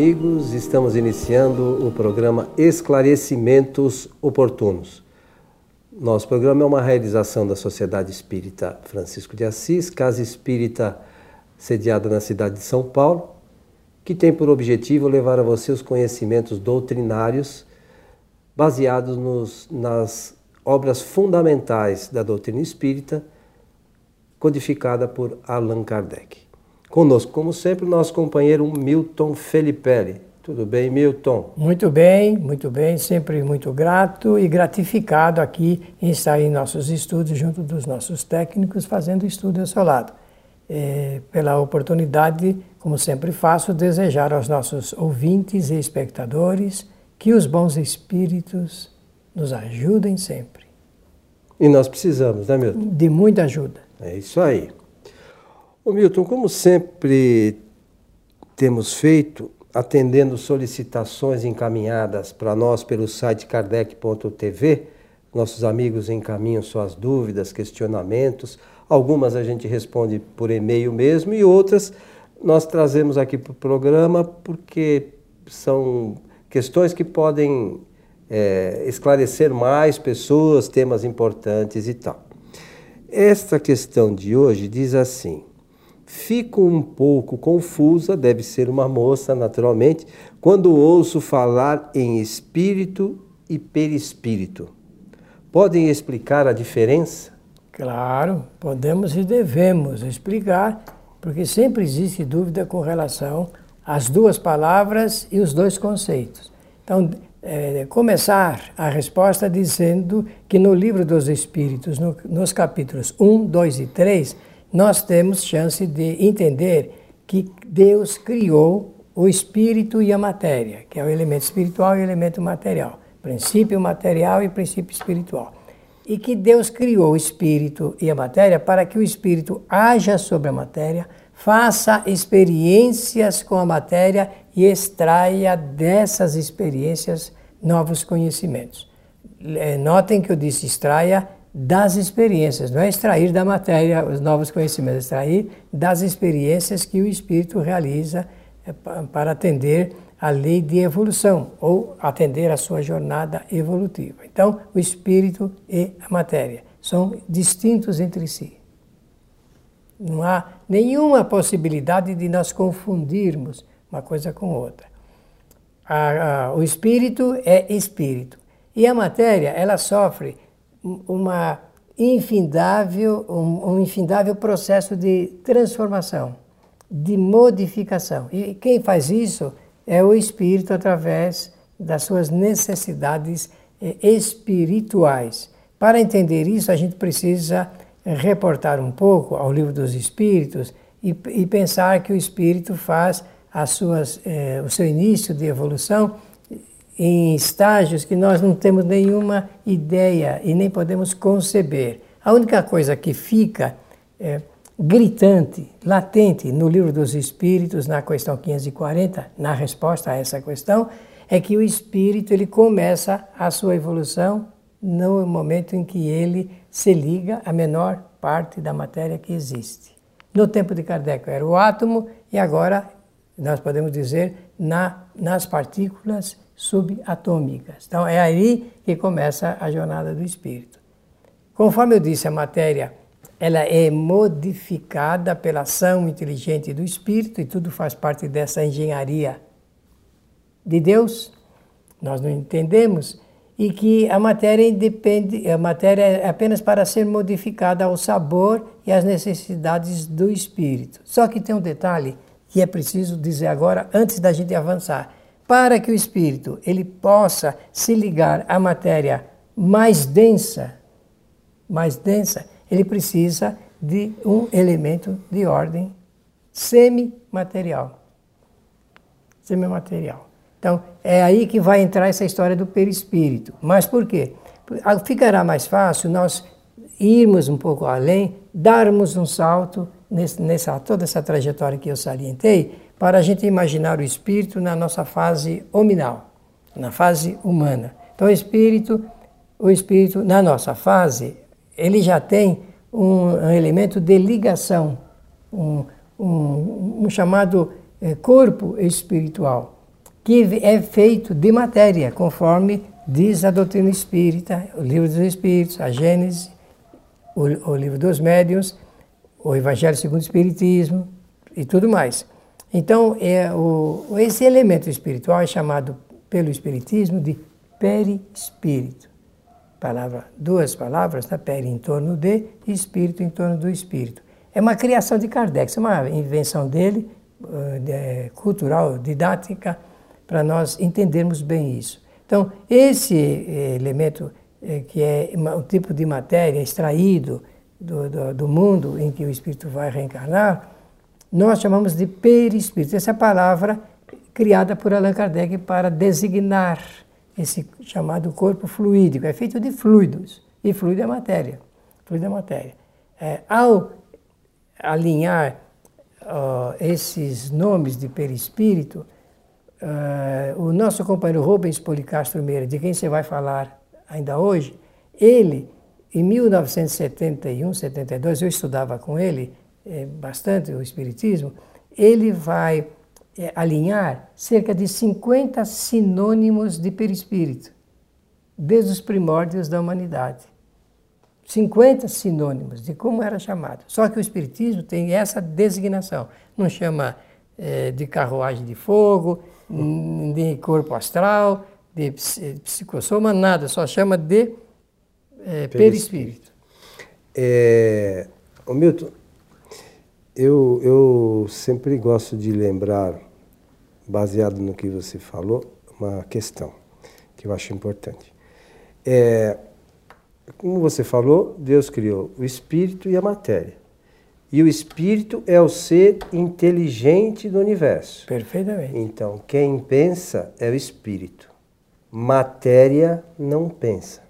amigos, estamos iniciando o programa Esclarecimentos Oportunos. Nosso programa é uma realização da Sociedade Espírita Francisco de Assis, casa espírita sediada na cidade de São Paulo, que tem por objetivo levar a você os conhecimentos doutrinários baseados nos, nas obras fundamentais da doutrina espírita, codificada por Allan Kardec. Conosco, como sempre, o nosso companheiro Milton Felipelli. Tudo bem, Milton? Muito bem, muito bem, sempre muito grato e gratificado aqui em estar em nossos estudos, junto dos nossos técnicos, fazendo estudo ao seu lado. É, pela oportunidade, como sempre faço, desejar aos nossos ouvintes e espectadores que os bons espíritos nos ajudem sempre. E nós precisamos, né, Milton? De muita ajuda. É isso aí. Ô Milton, como sempre temos feito, atendendo solicitações encaminhadas para nós pelo site kardec.tv, nossos amigos encaminham suas dúvidas, questionamentos. Algumas a gente responde por e-mail mesmo e outras nós trazemos aqui para o programa porque são questões que podem é, esclarecer mais pessoas, temas importantes e tal. Esta questão de hoje diz assim: fico um pouco confusa, deve ser uma moça, naturalmente, quando ouço falar em espírito e perispírito. Podem explicar a diferença? Claro, podemos e devemos explicar, porque sempre existe dúvida com relação às duas palavras e os dois conceitos. Então, é, começar a resposta dizendo que no livro dos Espíritos, no, nos capítulos 1, 2 e 3, nós temos chance de entender que Deus criou o espírito e a matéria, que é o elemento espiritual e o elemento material, princípio material e princípio espiritual. E que Deus criou o espírito e a matéria para que o espírito haja sobre a matéria, faça experiências com a matéria e extraia dessas experiências novos conhecimentos. É, notem que eu disse extraia das experiências, não é extrair da matéria os novos conhecimentos, extrair das experiências que o espírito realiza é, para atender a lei de evolução ou atender a sua jornada evolutiva. Então, o espírito e a matéria são distintos entre si. Não há nenhuma possibilidade de nós confundirmos uma coisa com outra. A, a, o espírito é espírito e a matéria ela sofre uma infindável, um, um infindável processo de transformação, de modificação. E quem faz isso é o espírito através das suas necessidades eh, espirituais. Para entender isso, a gente precisa reportar um pouco ao livro dos Espíritos e, e pensar que o espírito faz as suas, eh, o seu início de evolução em estágios que nós não temos nenhuma ideia e nem podemos conceber. A única coisa que fica é, gritante, latente no livro dos Espíritos, na questão 540, na resposta a essa questão, é que o espírito ele começa a sua evolução no momento em que ele se liga à menor parte da matéria que existe. No tempo de Kardec era o átomo e agora nós podemos dizer na, nas partículas subatômicas. Então é aí que começa a jornada do espírito. Conforme eu disse, a matéria ela é modificada pela ação inteligente do espírito e tudo faz parte dessa engenharia de Deus. Nós não entendemos e que a matéria independe, a matéria é apenas para ser modificada ao sabor e às necessidades do espírito. Só que tem um detalhe que é preciso dizer agora antes da gente avançar para que o espírito ele possa se ligar à matéria mais densa, mais densa, ele precisa de um elemento de ordem semimaterial. Semimaterial. Então, é aí que vai entrar essa história do perispírito. Mas por quê? Ficará mais fácil nós irmos um pouco além, darmos um salto nessa toda essa trajetória que eu salientei, para a gente imaginar o espírito na nossa fase hominal, na fase humana. Então, o espírito, o espírito na nossa fase, ele já tem um, um elemento de ligação, um, um, um chamado é, corpo espiritual. que é feito de matéria, conforme diz a doutrina espírita, o livro dos Espíritos, a Gênese, o, o livro dos Médiuns, o Evangelho segundo o Espiritismo e tudo mais. Então, é o, esse elemento espiritual é chamado pelo Espiritismo de perispírito. Palavra, duas palavras, né? peri em torno de espírito em torno do espírito. É uma criação de Kardec, é uma invenção dele, uh, cultural, didática, para nós entendermos bem isso. Então, esse eh, elemento eh, que é um tipo de matéria extraído do, do, do, mundo em que o espírito vai reencarnar, nós chamamos de perispírito. Essa é palavra criada por Allan Kardec para designar esse chamado corpo fluídico. É feito de fluidos, e fluido é matéria. Fluido é matéria. É, ao alinhar uh, esses nomes de perispírito, uh, o nosso companheiro Rubens Policastro Meira, de quem você vai falar ainda hoje, ele, em 1971, 72, eu estudava com ele é, bastante o Espiritismo, ele vai é, alinhar cerca de 50 sinônimos de perispírito, desde os primórdios da humanidade. 50 sinônimos de como era chamado. Só que o Espiritismo tem essa designação. Não chama é, de carruagem de fogo, de corpo astral, de psicossoma, nada, só chama de é, perispírito. É, o Milton, eu, eu sempre gosto de lembrar, baseado no que você falou, uma questão que eu acho importante. É, como você falou, Deus criou o espírito e a matéria. E o espírito é o ser inteligente do universo. Perfeitamente. Então, quem pensa é o espírito. Matéria não pensa.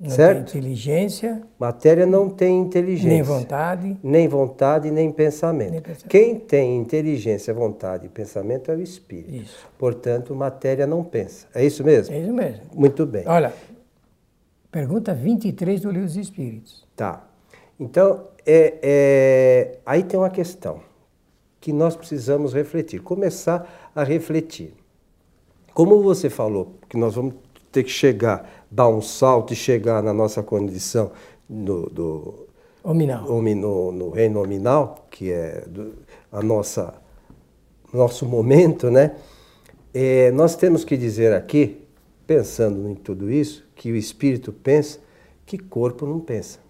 Não certo? tem inteligência. Matéria não tem inteligência. Nem vontade. Nem vontade, nem pensamento. nem pensamento. Quem tem inteligência, vontade e pensamento é o espírito. Isso. Portanto, matéria não pensa. É isso mesmo? É isso mesmo. Muito bem. Olha, pergunta 23 do Livro dos Espíritos. Tá. Então, é, é, aí tem uma questão que nós precisamos refletir, começar a refletir. Como você falou, que nós vamos ter que chegar, dar um salto e chegar na nossa condição do, do Ominal. No, no, reino nominal, que é do, a nossa nosso momento, né? É, nós temos que dizer aqui, pensando em tudo isso, que o espírito pensa que corpo não pensa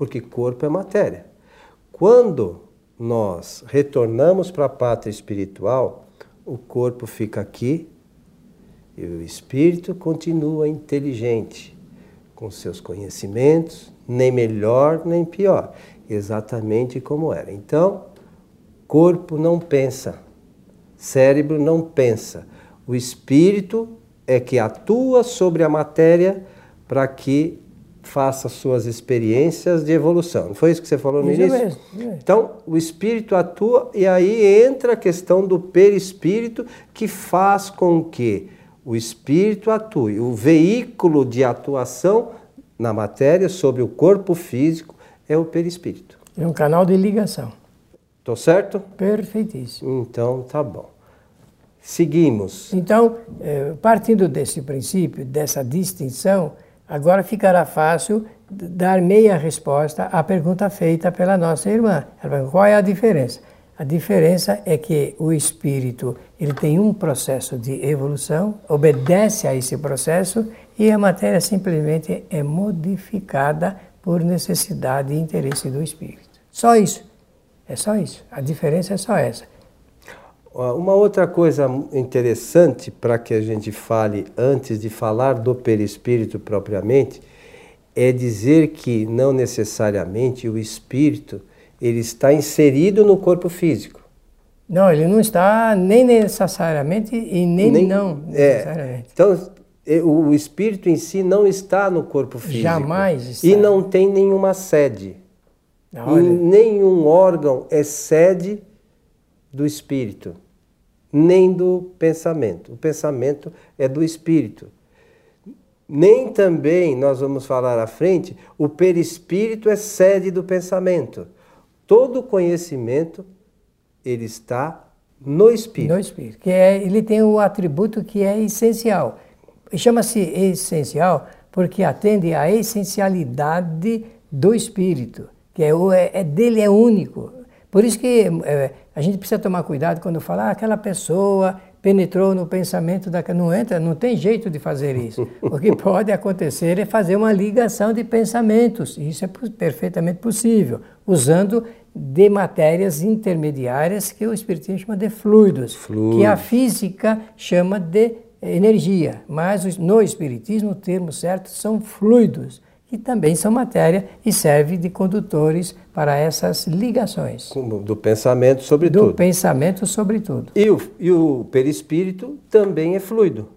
porque corpo é matéria. Quando nós retornamos para a pátria espiritual, o corpo fica aqui e o espírito continua inteligente, com seus conhecimentos, nem melhor nem pior, exatamente como era. Então, corpo não pensa, cérebro não pensa. O espírito é que atua sobre a matéria para que faça suas experiências de evolução. Não foi isso que você falou no isso início? Mesmo, mesmo. Então, o espírito atua e aí entra a questão do perispírito que faz com que o espírito atue. O veículo de atuação na matéria sobre o corpo físico é o perispírito. É um canal de ligação. Tô certo? Perfeitíssimo. Então, tá bom. Seguimos. Então, eh, partindo desse princípio, dessa distinção, Agora ficará fácil dar meia resposta à pergunta feita pela nossa irmã. Ela qual é a diferença? A diferença é que o espírito ele tem um processo de evolução, obedece a esse processo e a matéria simplesmente é modificada por necessidade e interesse do espírito. Só isso. É só isso. A diferença é só essa. Uma outra coisa interessante para que a gente fale antes de falar do perispírito propriamente é dizer que não necessariamente o espírito ele está inserido no corpo físico. Não, ele não está nem necessariamente e nem, nem não é. necessariamente. É, então, o espírito em si não está no corpo físico. Jamais está. E não tem nenhuma sede. Olha. Nenhum órgão é sede do espírito, nem do pensamento. O pensamento é do espírito. Nem também, nós vamos falar à frente, o perispírito é sede do pensamento. Todo conhecimento ele está No espírito. No espírito. Que é, ele tem o atributo que é essencial. Chama-se essencial porque atende à essencialidade do espírito, que é, é, é dele é único. Por isso que é, a gente precisa tomar cuidado quando falar ah, aquela pessoa penetrou no pensamento da não entra, não tem jeito de fazer isso. O que pode acontecer é fazer uma ligação de pensamentos. Isso é perfeitamente possível, usando de matérias intermediárias que o espiritismo chama de fluidos, que a física chama de energia, mas no espiritismo o termo certo são fluidos que também são matéria e servem de condutores para essas ligações. Do pensamento, sobretudo. Do pensamento, sobretudo. E o, e o perispírito também é fluido.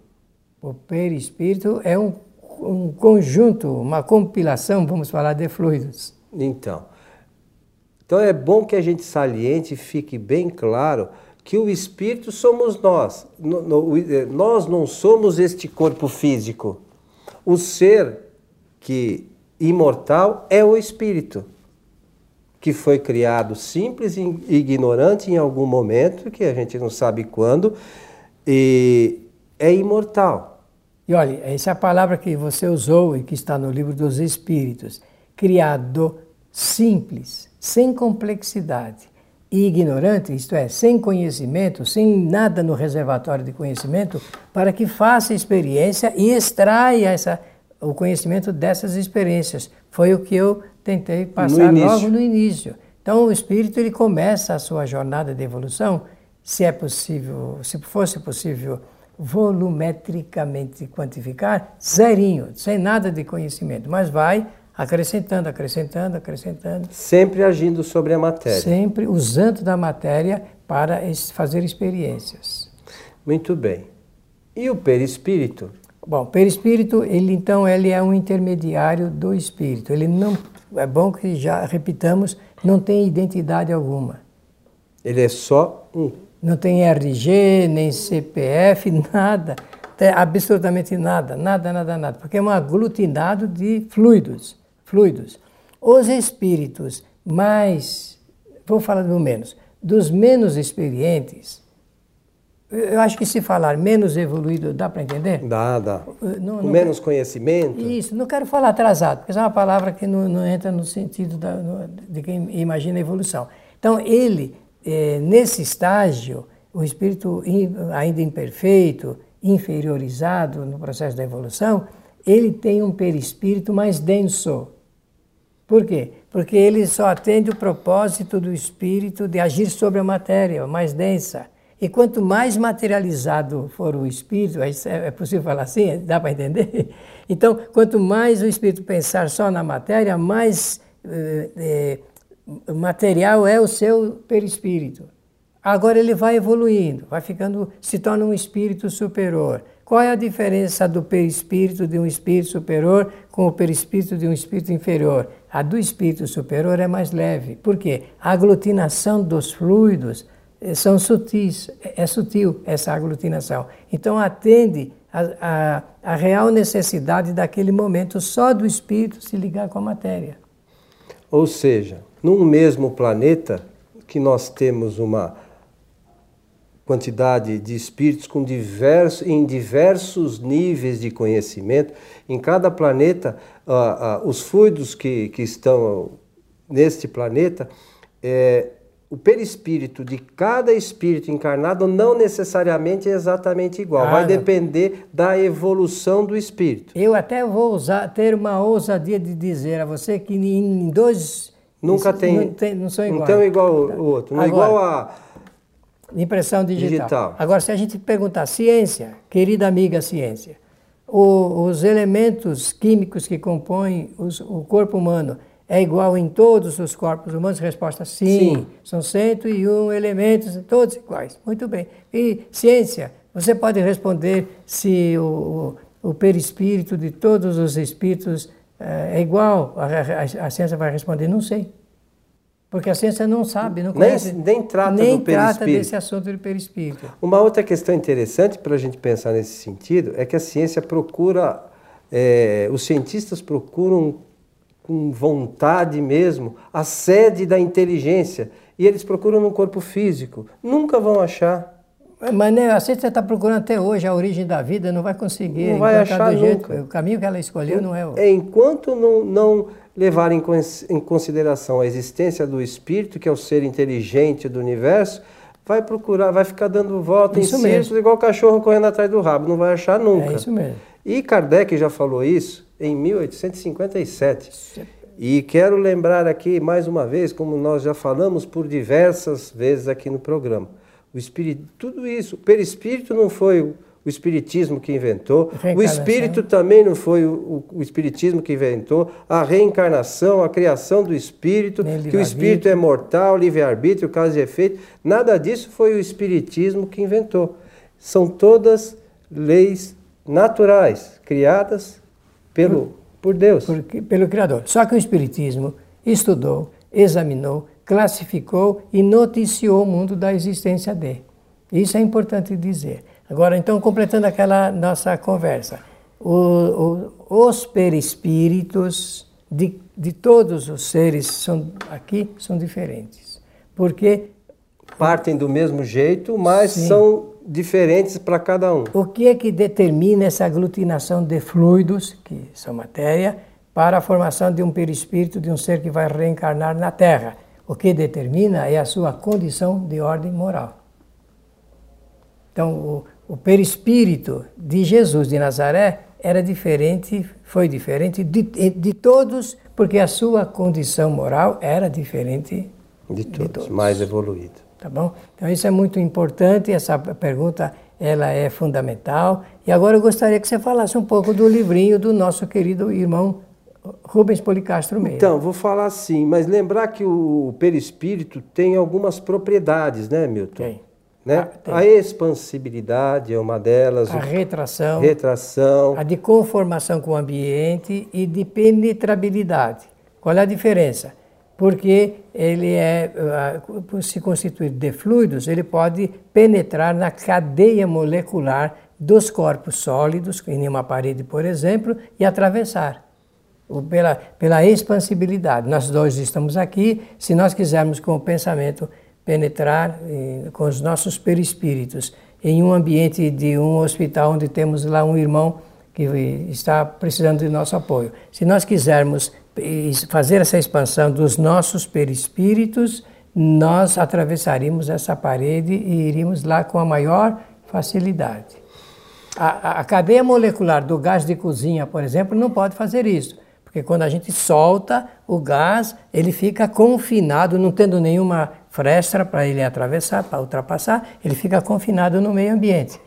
O perispírito é um, um conjunto, uma compilação, vamos falar, de fluidos. Então, então é bom que a gente saliente, fique bem claro que o espírito somos nós. Nós não somos este corpo físico. O ser que imortal é o espírito, que foi criado simples e ignorante em algum momento, que a gente não sabe quando, e é imortal. E olha, essa é a palavra que você usou e que está no livro dos Espíritos. Criado simples, sem complexidade e ignorante, isto é, sem conhecimento, sem nada no reservatório de conhecimento, para que faça experiência e extraia essa o conhecimento dessas experiências. Foi o que eu tentei passar no logo no início. Então o espírito ele começa a sua jornada de evolução, se é possível, se fosse possível volumetricamente quantificar, zerinho, sem nada de conhecimento, mas vai acrescentando, acrescentando, acrescentando. Sempre agindo sobre a matéria. Sempre usando da matéria para fazer experiências. Muito bem. E o perispírito? Bom, perispírito, ele então ele é um intermediário do espírito. Ele não é bom que já repitamos, não tem identidade alguma. Ele é só um. Não tem RG, nem CPF, nada, absolutamente nada, nada, nada, nada, porque é um aglutinado de fluidos, fluidos. Os espíritos mais, vou falar do menos, dos menos experientes, eu acho que se falar menos evoluído, dá para entender? Dá, dá. Não, não menos conhecimento. Isso, não quero falar atrasado, porque é uma palavra que não, não entra no sentido da, no, de quem imagina a evolução. Então, ele, eh, nesse estágio, o espírito ainda imperfeito, inferiorizado no processo da evolução, ele tem um perispírito mais denso. Por quê? Porque ele só atende o propósito do espírito de agir sobre a matéria, mais densa. E quanto mais materializado for o espírito, é, possível falar assim? Dá para entender? Então, quanto mais o espírito pensar só na matéria, mais é, é, material é o seu perispírito. Agora ele vai evoluindo, vai ficando, se torna um espírito superior. Qual é a diferença do perispírito de um espírito superior com o perispírito de um espírito inferior? A do espírito superior é mais leve. Por quê? A aglutinação dos fluidos são sutis, é sutil essa aglutinação. Então atende a, a, a, real necessidade daquele momento só do espírito se ligar com a matéria. Ou seja, num mesmo planeta que nós temos uma quantidade de espíritos com diversos, em diversos níveis de conhecimento, em cada planeta, uh, uh, os fluidos que, que estão neste planeta é, o perispírito de cada espírito encarnado não necessariamente é exatamente igual. Ah, Vai depender da evolução do espírito. Eu até vou usar, ter uma ousadia de dizer a você que em dois. Nunca tem. Não, tem, não são iguais. Tem igual o outro. Não é igual a. Impressão digital. digital. Agora, se a gente perguntar, ciência, querida amiga ciência, o, os elementos químicos que compõem os, o corpo humano é igual em todos os corpos humanos? Resposta: sim. sim. São 101 elementos, todos iguais. Muito bem. E ciência? Você pode responder se o, o, o perispírito de todos os espíritos é, é igual? A, a, a, ciência vai responder: não sei. Porque a ciência não sabe, não conhece. Nem, nem trata nem do perispírito. trata desse assunto do perispírito. Uma outra questão interessante para a gente pensar nesse sentido é que a ciência procura, é, os cientistas procuram com vontade mesmo, a sede da inteligência. e eles procuram no corpo físico. Nunca vão achar. Mas né, assim você está procurando até hoje a origem da vida, não vai conseguir. Não vai achar do jeito, o caminho que ela escolheu não é o. É, enquanto não, não levar em, em consideração a existência do espírito, que é o ser inteligente do universo, vai procurar, vai ficar dando volta Isso em círculos, igual o cachorro correndo atrás do rabo, não vai achar nunca. É isso mesmo. E Kardec já falou isso em 1857. E quero lembrar aqui mais uma vez, como nós já falamos por diversas vezes aqui no programa, o espírito, tudo isso, o perispírito não foi o, o espiritismo que inventou, o espírito também não foi o, o, espiritismo que inventou, a reencarnação, a criação do espírito, Nem que o espírito é mortal, livre-arbítrio, causa e efeito, nada disso foi o espiritismo que inventou. São todas leis naturais, criadas pelo, por Deus. Porque- pelo Criador. Só que o Espiritismo estudou, examinou, classificou e noticiou o mundo da existência de. Isso é importante dizer. Agora, então, completando aquela nossa conversa, o- o- os perispíritos de, de todos os seres são, aqui são diferentes. Porque Partem do mesmo jeito, mas Sim. são diferentes para cada um. O que é que determina essa aglutinação de fluidos, que são matéria, para a formação de um perispírito de um ser que vai reencarnar na Terra? O que determina é a sua condição de ordem moral. Então, o, o perispírito de Jesus de Nazaré era diferente, foi diferente de, de todos, porque a sua condição moral era diferente De todos, todos. mais evoluído. Tá bom? Então isso é muito importante, essa pergunta ela é fundamental. E agora eu gostaria que você falasse um pouco do livrinho do nosso querido irmão Rubens Policastro Meira. Então, vou falar assim, mas lembrar que o perispírito tem algumas propriedades, né, Milton? Tem. Né? Ah, a expansibilidade é uma delas, a o- retração, retração. a de conformação com o ambiente e de penetrabilidade. Qual é a diferença? Porque ele é, ah, por se constituir de fluidos, ele pode penetrar na cadeia molecular dos corpos sólidos, em uma parede, por exemplo, e atravessar. O- Pela, pela expansibilidade. Nós dois estamos aqui, se nós quisermos com o pensamento penetrar eh, com os nossos perispíritos em um ambiente de um hospital onde temos lá um irmão que está precisando de nosso apoio. Se nós quisermos eh, fazer essa expansão dos nossos perispíritos, nós atravessaríamos essa parede e iríamos lá com a maior facilidade. A- a cadeia molecular do gás de cozinha, por exemplo, não pode fazer isso. Porque quando a gente solta o gás, ele fica confinado, não tendo nenhuma fresta para ele atravessar, para ultrapassar, ele fica confinado no meio ambiente.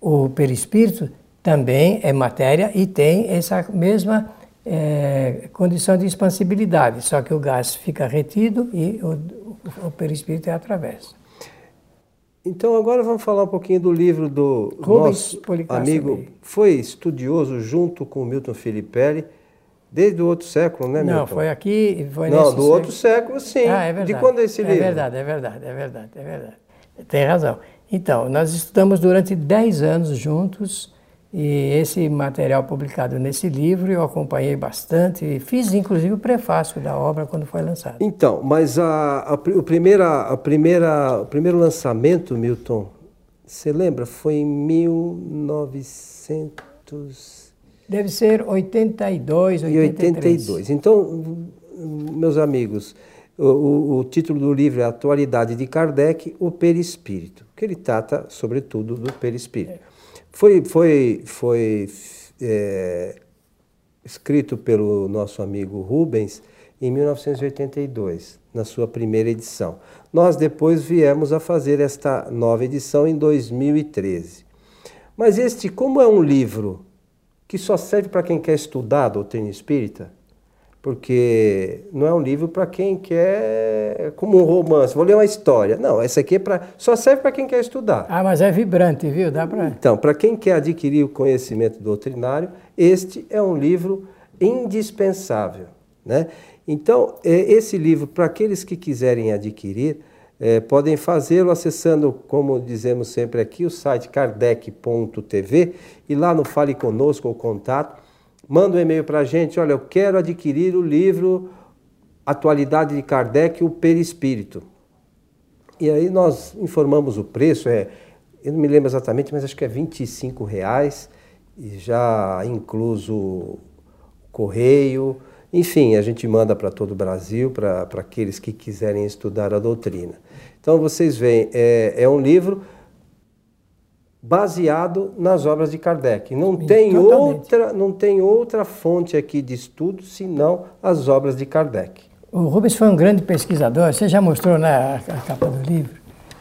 O perispírito também é matéria e tem essa mesma eh, condição de expansibilidade, só que o gás fica retido e o, o perispírito atravessa. Então agora vamos falar um pouquinho do livro do Rubens nosso Policastro amigo, foi estudioso junto com Milton Filipelli, desde o outro século, né, Milton? Não, foi aqui, foi Não, do século. outro século, sim. Ah, é verdade. De quando é esse livro? É verdade, é verdade, é verdade, é verdade. Tem razão. Então, nós estudamos durante 10 anos juntos e esse material publicado nesse livro eu acompanhei bastante, fiz inclusive o prefácio da obra quando foi lançado. Então, mas a, a, o, primeira, a primeira, o primeiro lançamento, Milton, você lembra? Foi em 1982. Deve ser 82, E 83. 82. Então, meus amigos, o, o- o título do livro é Atualidade de Kardec, o Perispírito, que ele trata, sobretudo, do perispírito. Foi, foi, foi é, escrito pelo nosso amigo Rubens em 1982, na sua primeira edição. Nós depois viemos a fazer esta nova edição em 2013. Mas este, como é um livro que só serve para quem quer estudar a doutrina espírita, porque não é um livro para quem quer, como um romance, vou ler uma história. Não, essa aqui é para, só serve para quem quer estudar. Ah, mas é vibrante, viu? Dá para. Então, para quem quer adquirir o conhecimento doutrinário, este é um livro indispensável. Né? Então, eh, esse livro, para aqueles que quiserem adquirir, eh, podem fazê-lo acessando, como dizemos sempre aqui, o site kardec.tv e lá no Fale Conosco, o contato, manda um e-mail para a gente, olha, eu quero adquirir o livro Atualidade de Kardec, o Perispírito. E aí nós informamos o preço, é, eu não me lembro exatamente, mas acho que é 25 reais, e já incluso correio, enfim, a gente manda para todo o Brasil, para aqueles que quiserem estudar a doutrina. Então vocês veem, é, é um livro baseado nas obras de Kardec. Não tem, outra, não tem outra fonte aqui de estudo senão as obras de Kardec. O Rubens foi um grande pesquisador, você já mostrou na né, capa do livro,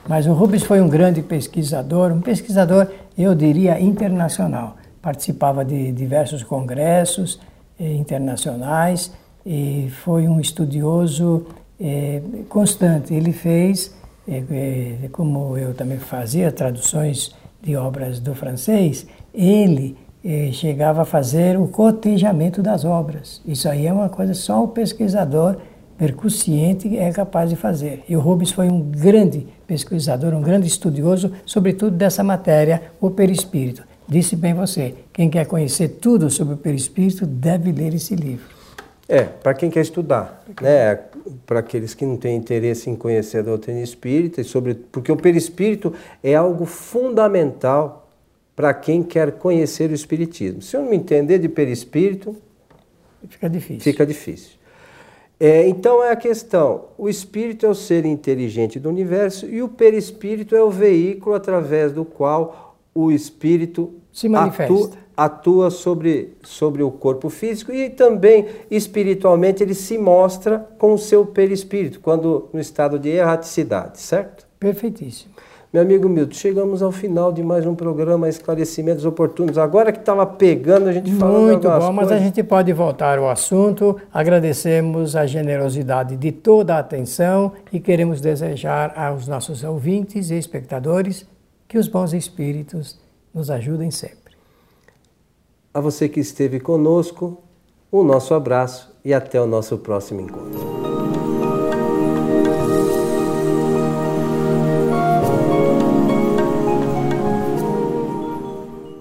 mas o Rubens foi um grande pesquisador, um pesquisador, eu diria, internacional. Participava de diversos congressos internacionais e foi um estudioso eh, constante. Ele fez, eh, eh como eu também fazia, traduções de obras do francês, ele eh, chegava a fazer o cotejamento das obras. Isso aí é uma coisa só o pesquisador percussiente é capaz de fazer. E o Rubens foi um grande pesquisador, um grande estudioso, sobretudo dessa matéria, o perispírito. Disse bem você, quem quer conhecer tudo sobre o perispírito deve ler esse livro. É, para quem quer estudar, né? Para aqueles que não têm interesse em conhecer a doutrina espírita, e sobre, porque o perispírito é algo fundamental para quem quer conhecer o espiritismo. Se eu não entender de perispírito, fica difícil. Fica difícil. É, então é a questão: o espírito é o ser inteligente do universo e o perispírito é o veículo através do qual o espírito se manifesta. Atua, atua sobre, sobre o corpo físico e também espiritualmente ele se mostra com o seu perispírito, quando no estado de erraticidade, certo? Perfeitíssimo. Meu amigo Milton, chegamos ao final de mais um programa Esclarecimentos Oportunos. Agora que estava pegando, a gente falou Muito bom, mas a gente pode voltar ao assunto. Agradecemos a generosidade de toda a atenção e queremos desejar aos nossos ouvintes e espectadores que os bons espíritos nos ajudem sempre. A você que esteve conosco, o nosso abraço e até o nosso próximo encontro.